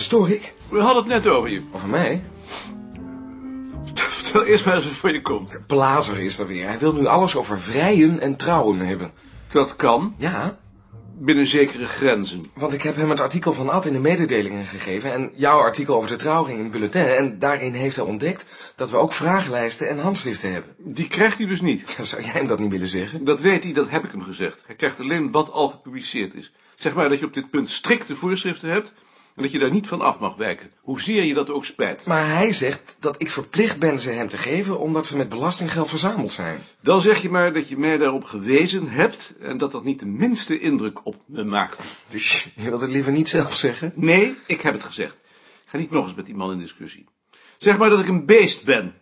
stoor ik? We hadden het net over je. Over mij? Vertel eerst maar eens wat voor je komt. Blazer is er weer. Hij wil nu alles over vrijen en trouwen hebben. Dat kan, Ja, binnen zekere grenzen. want ik heb hem het artikel van Ad in de mededelingen gegeven... en jouw artikel over de trouwring in het bulletin... en daarin heeft hij ontdekt dat we ook vragenlijsten en handschriften hebben. Die krijgt hij dus niet. Zou jij hem dat niet willen zeggen? Dat weet hij, dat heb ik hem gezegd. Hij krijgt alleen wat al gepubliceerd is. Zeg maar dat je op dit punt strikte voorschriften hebt... en dat je daar niet van af mag wijken. Hoezeer je dat ook spijt. Maar hij zegt dat ik verplicht ben ze hem te geven... omdat ze met belastinggeld verzameld zijn. Dan zeg je maar dat je mij daarop gewezen hebt... en dat dat niet de minste indruk op me maakt. Dus je wilt het liever niet zelf zeggen? Nee, ik heb het gezegd. Ik ga niet nog eens met die man in discussie. Zeg maar dat ik een beest ben.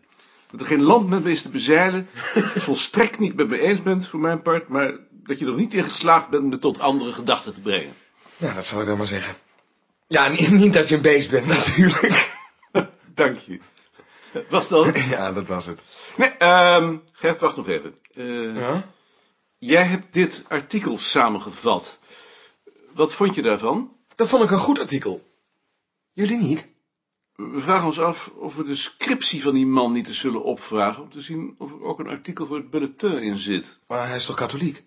Dat er geen land met me is te bezeilen. Het volstrekt niet met me eens bent, voor mijn part. Maar dat je er niet in geslaagd bent me tot andere gedachten te brengen. Ja, dat zal ik dan maar zeggen. Ja, niet, niet dat je een beest bent, natuurlijk. Dank je. Was dat? Ja, dat was het. Nee, ehm Gert, wacht nog even. Eh, Ja? Jij hebt dit artikel samengevat. Wat vond je daarvan? Dat vond ik een goed artikel. Jullie niet? We vragen ons af of we de scriptie van die man niet eens zullen opvragen... om te zien of er ook een artikel voor het bulletin in zit. Maar hij is toch katholiek?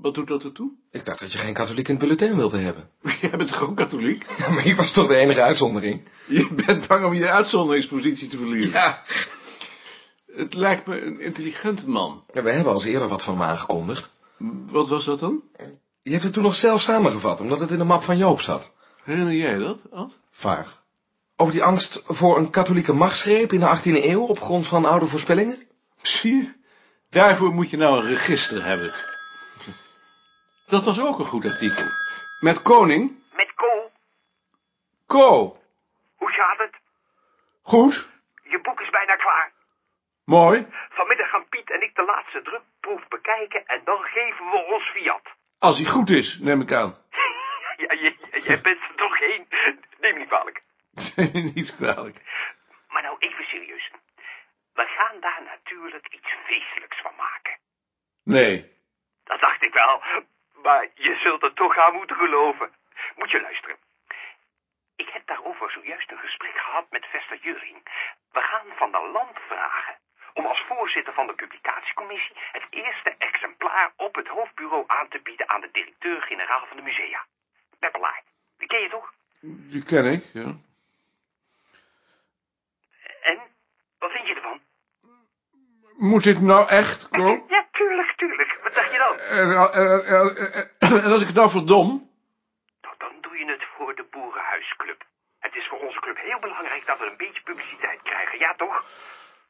Wat doet dat ertoe? Ik dacht dat je geen katholiek in het bulletin wilde hebben. Jij bent toch ook katholiek? Ja, maar ik was toch de enige uitzondering? Je bent bang om je uitzonderingspositie te verliezen. Ja. Het lijkt me een intelligente man. ja. We hebben al eerder wat van hem aangekondigd. Wat was dat dan? Je hebt het toen nog zelf samengevat, omdat het in de map van Joop zat. Herinner jij dat, Ad? Vaag. Over die angst voor een katholieke machtsgreep in de 18e eeuw op grond van oude voorspellingen? Zie je? Daarvoor moet je nou een register hebben. Dat was ook een goed artikel. Met koning? Met Ko, Ko. hoe gaat het? Goed. Je boek is bijna klaar. Mooi. Vanmiddag gaan Piet en ik de laatste drukproef bekijken en dan geven we ons fiat. Als hij goed is, neem ik aan. Ja, je, jij bent er toch geen. Neem niet kwalijk. Niet kwalijk. Maar nou even serieus. We gaan daar natuurlijk iets feestelijks van maken. Nee. Dat dacht ik wel. Maar je zult er toch aan moeten geloven. Moet je luisteren. Ik heb daarover zojuist een gesprek gehad met Vester Juring. We gaan van de land vragen om als voorzitter van de publicatiecommissie het eerste exemplaar op het hoofdbureau aan te bieden aan de directeur-generaal van de musea. Peppelaar. Die ken je toch? Die ken ik, ja. En? Wat vind je ervan? Moet dit nou echt, Ko? Ja, tuurlijk, tuurlijk. Wat dacht je dan? En, en, en- en als ik het nou verdom? Nou, dan doe je het voor de Boerenhuisclub. Het is voor onze club heel belangrijk dat we een beetje publiciteit krijgen, ja toch?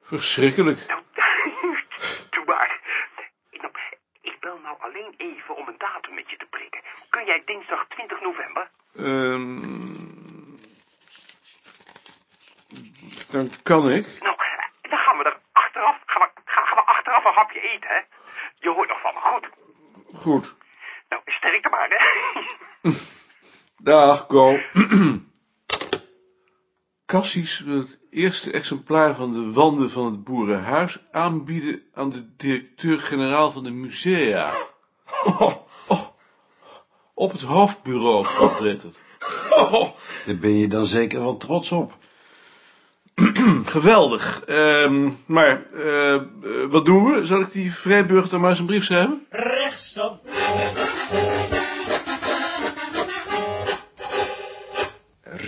Verschrikkelijk. Nou, doe maar. Ik, nou, ik bel nou alleen even om een datum met je te prikken. Kun jij dinsdag 20 november? Ehm, dan kan ik. Nou, dan gaan we er achteraf, gaan we, gaan, gaan we achteraf een hapje eten, hè? Je hoort nog van me, goed? Goed. Nou, sterkte maar, hè? Dag, Ko. Cassis wil het eerste exemplaar van de wanden van het boerenhuis aanbieden aan de directeur-generaal van de musea. Oh, op het hoofdbureau opletten. Daar ben je dan zeker wel trots op. Geweldig. Ehm, maar, eh, eh, wat doen we? Zal ik die vrijburger dan maar eens een brief schrijven?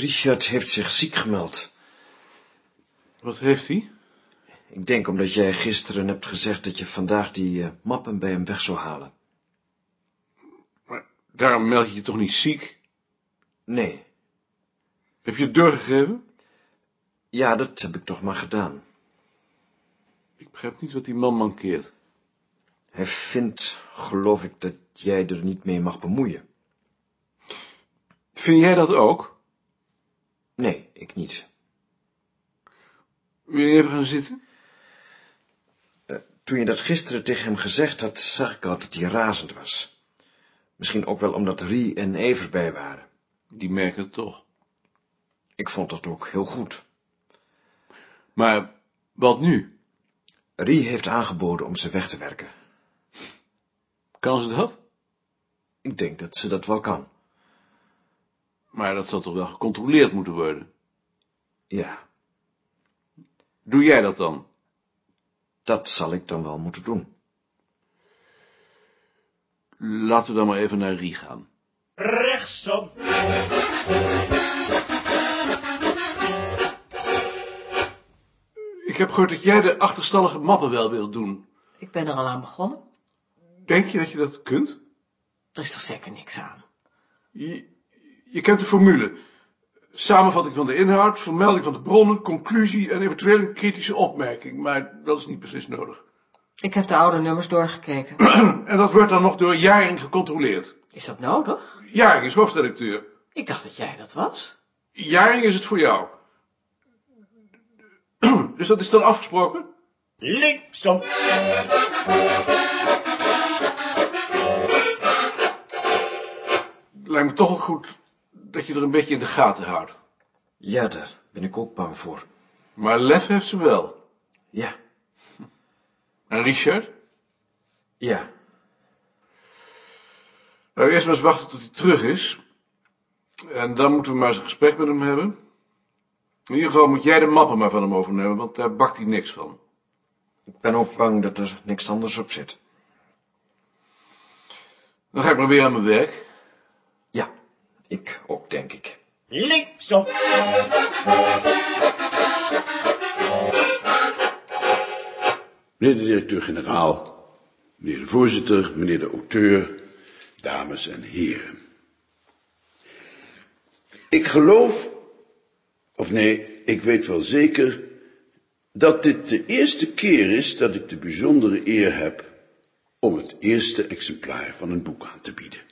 Richard heeft zich ziek gemeld. Wat heeft hij? Ik denk omdat jij gisteren hebt gezegd dat je vandaag die eh, mappen bij hem weg zou halen. Maar daarom meld je je toch niet ziek? Nee. Heb je het doorgegeven? Ja, dat heb ik toch maar gedaan. Ik begrijp niet wat die man mankeert. Hij vindt, geloof ik, dat jij er niet mee mag bemoeien. Vind jij dat ook? Nee, ik niet. Wil je even gaan zitten? Toen je dat gisteren tegen hem gezegd had, zag ik al dat hij razend was. Misschien ook wel omdat Rie en Ever bij waren. Die merken het toch. Ik vond dat ook heel goed. Maar wat nu? Rie heeft aangeboden om ze weg te werken. Kan ze dat? Ik denk dat ze dat wel kan. Maar dat zal toch wel gecontroleerd moeten worden? Ja, Doe jij dat dan? dat zal ik dan wel moeten doen. Laten we dan maar even naar Rie gaan. Rechtsom. Ik heb gehoord dat jij de achterstallige mappen wel wilt doen. Ik ben er al aan begonnen. Denk je dat je dat kunt? Er is toch zeker niks aan. Je, je kent de formule. Samenvatting van de inhoud, vermelding van de bronnen, conclusie en eventueel een kritische opmerking. Maar dat is niet precies nodig. Ik heb de oude nummers doorgekeken. En dat wordt dan nog door Jaring gecontroleerd. Is dat nodig? Jaring is hoofdredacteur. Ik dacht dat jij dat was. Jaring is het voor jou. Dus dat is dan afgesproken? Linksom. Lijkt me toch wel goed dat je er een beetje in de gaten houdt. Ja, daar ben ik ook bang voor. Maar lef heeft ze wel. Ja, En Richard? ja, Nou, eerst maar eens wachten tot hij terug is. En dan moeten we maar eens een gesprek met hem hebben. In ieder geval moet jij de mappen maar van hem overnemen, want daar bakt hij niks van. ik ben ook bang dat er niks anders op zit. Dan ga ik maar weer aan mijn werk. Ik ook, denk ik. Linksom. Meneer de directeur-generaal, meneer de voorzitter, meneer de auteur, dames en heren. Ik geloof, of nee, ik weet wel zeker, dat dit de eerste keer is dat ik de bijzondere eer heb om het eerste exemplaar van een boek aan te bieden.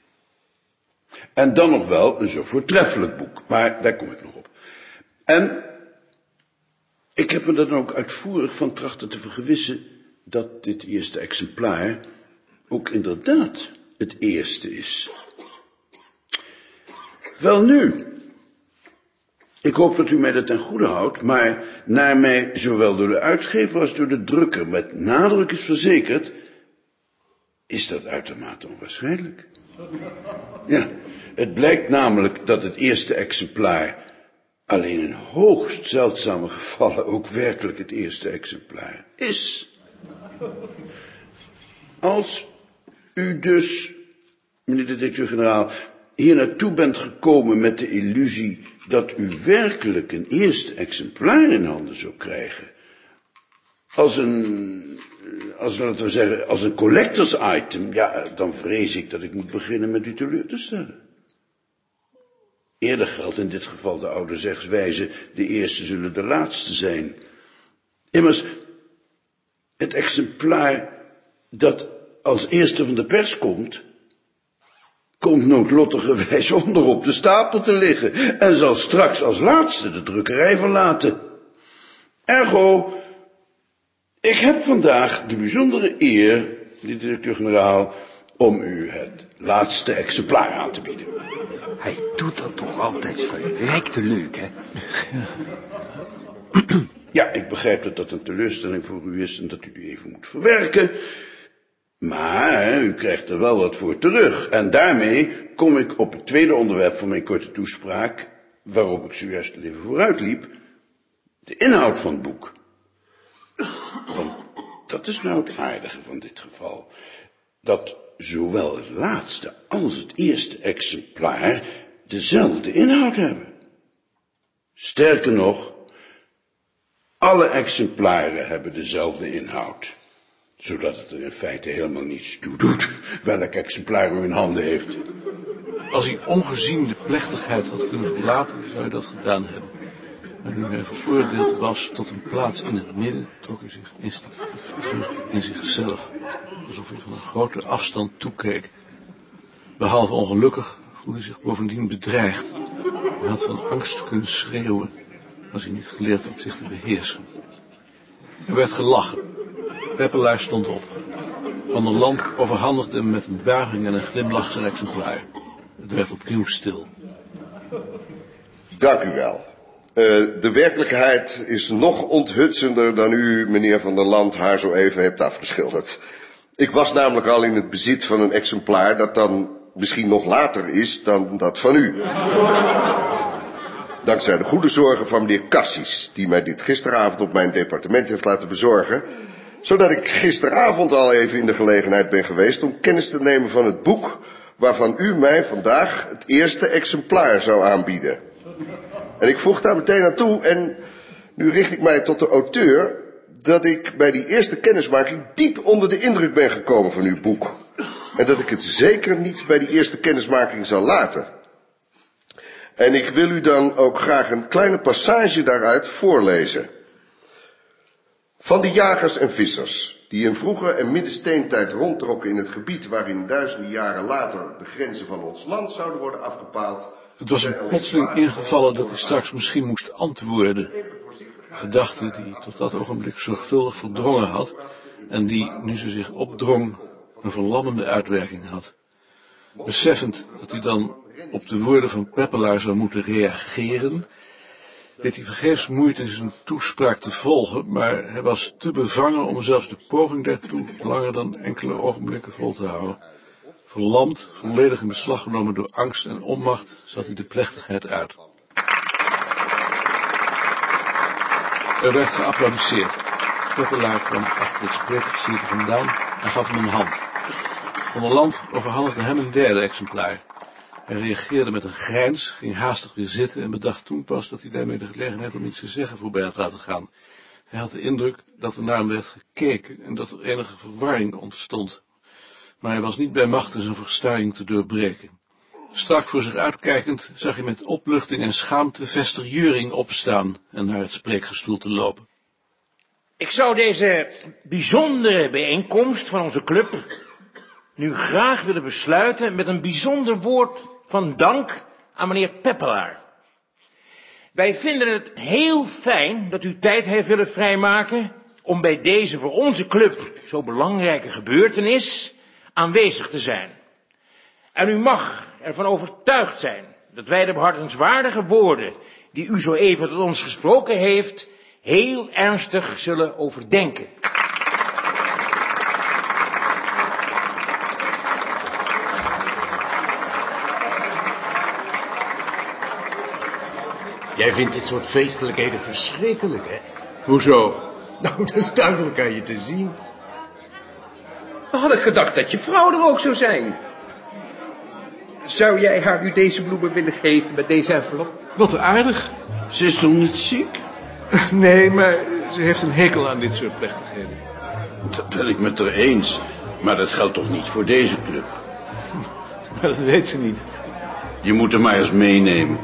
En dan nog wel een zo voortreffelijk boek, maar daar kom ik nog op. En ik heb me dan ook uitvoerig van trachten te vergewissen dat dit eerste exemplaar ook inderdaad het eerste is. Wel nu, ik hoop dat u mij dat ten goede houdt, maar naar mij zowel door de uitgever als door de drukker met nadruk is verzekerd, is dat uitermate onwaarschijnlijk. Ja, het blijkt namelijk dat het eerste exemplaar alleen in hoogst zeldzame gevallen ook werkelijk het eerste exemplaar is. Als u dus, meneer de directeur-generaal, hier naartoe bent gekomen met de illusie dat u werkelijk een eerste exemplaar in handen zou krijgen, als een, als, laten we zeggen, als een collectors item, ja, dan vrees ik dat ik moet beginnen met u teleur te stellen. Eerder geldt in dit geval de oude zegswijze, de eerste zullen de laatste zijn. Immers, het exemplaar dat als eerste van de pers komt, komt noodlottigerwijs onder op de stapel te liggen en zal straks als laatste de drukkerij verlaten. Ergo, ik heb vandaag de bijzondere eer, meneer directeur-generaal, om u het laatste exemplaar aan te bieden. Hij doet dat toch altijd verrekte leuk, hè? Ja, ik begrijp dat dat een teleurstelling voor u is en dat u die even moet verwerken. Maar u krijgt er wel wat voor terug. En daarmee kom ik op het tweede onderwerp van mijn korte toespraak, waarop ik zojuist even vooruit liep. De inhoud van het boek. Want dat is nou het aardige van dit geval. Dat zowel het laatste als het eerste exemplaar dezelfde inhoud hebben. Sterker nog, alle exemplaren hebben dezelfde inhoud. Zodat het er in feite helemaal niets toe doet welk exemplaar u in handen heeft. Als hij ongezien de plechtigheid had kunnen verlaten, zou hij dat gedaan hebben. Maar nu hij veroordeeld was tot een plaats in het midden, trok hij zich instinctief terug in zichzelf. Alsof hij van een grote afstand toekeek. Behalve ongelukkig voelde hij zich bovendien bedreigd. Hij had van angst kunnen schreeuwen, als hij niet geleerd had zich te beheersen. Er werd gelachen. Peppelaar stond op. Van der Land overhandigde hem met een buiging en een glimlach zijn exemplaar. Het werd opnieuw stil. Dank u wel. Eh, de werkelijkheid is nog onthutsender dan u, meneer Van der Land, haar zo even hebt afgeschilderd. Ik was namelijk al in het bezit van een exemplaar dat dan misschien nog later is dan dat van u. Dankzij de goede zorgen van meneer Cassis, die mij dit gisteravond op mijn departement heeft laten bezorgen, zodat ik gisteravond al even in de gelegenheid ben geweest om kennis te nemen van het boek waarvan u mij vandaag het eerste exemplaar zou aanbieden. En ik voeg daar meteen aan toe, en nu richt ik mij tot de auteur, dat ik bij die eerste kennismaking diep onder de indruk ben gekomen van uw boek. En dat ik het zeker niet bij die eerste kennismaking zal laten. En ik wil u dan ook graag een kleine passage daaruit voorlezen. Van de jagers en vissers, die in vroege en middensteentijd rondtrokken in het gebied waarin duizenden jaren later de grenzen van ons land zouden worden afgepaald. Het was hem plotseling ingevallen dat hij straks misschien moest antwoorden. Gedachte die tot dat ogenblik zorgvuldig verdrongen had en die, nu ze zich opdrong, een verlammende uitwerking had. Beseffend dat hij dan op de woorden van Peppelaar zou moeten reageren, deed hij vergeefs moeite zijn toespraak te volgen, maar hij was te bevangen om zelfs de poging daartoe langer dan enkele ogenblikken vol te houden. Verlamd, volledig in beslag genomen door angst en onmacht, zat hij de plechtigheid uit. Er werd geapplaudisseerd. Peppelaar kwam achter het sprekerszier vandaan en gaf hem een hand. Van der Land overhandigde hem een derde exemplaar. Hij reageerde met een grijns, ging haastig weer zitten en bedacht toen pas dat hij daarmee de gelegenheid om iets te zeggen voorbij had laten gaan. Hij had de indruk dat er naar hem werd gekeken en dat er enige verwarring ontstond. Maar hij was niet bij machten zijn verstaring te doorbreken. Strak voor zich uitkijkend zag hij met opluchting en schaamte Vester Juring opstaan en naar het spreekgestoel te lopen. Ik zou deze bijzondere bijeenkomst van onze club nu graag willen besluiten met een bijzonder woord van dank aan meneer Peppelaar. Wij vinden het heel fijn dat u tijd heeft willen vrijmaken om bij deze voor onze club zo belangrijke gebeurtenis aanwezig te zijn. En u mag ervan overtuigd zijn dat wij de behartenswaardige woorden die u zo even tot ons gesproken heeft, heel ernstig zullen overdenken. Jij vindt dit soort feestelijkheden verschrikkelijk, hè? Hoezo? Nou, dat is duidelijk aan je te zien. We hadden gedacht dat je vrouw er ook zou zijn. Zou jij haar nu deze bloemen willen geven met deze envelop? Wat aardig. Ze is toch niet ziek? Nee, maar ze heeft een hekel aan dit soort plechtigheden. Dat ben ik met haar eens. Maar dat geldt toch niet voor deze club? Maar dat weet ze niet. Je moet hem maar eens meenemen.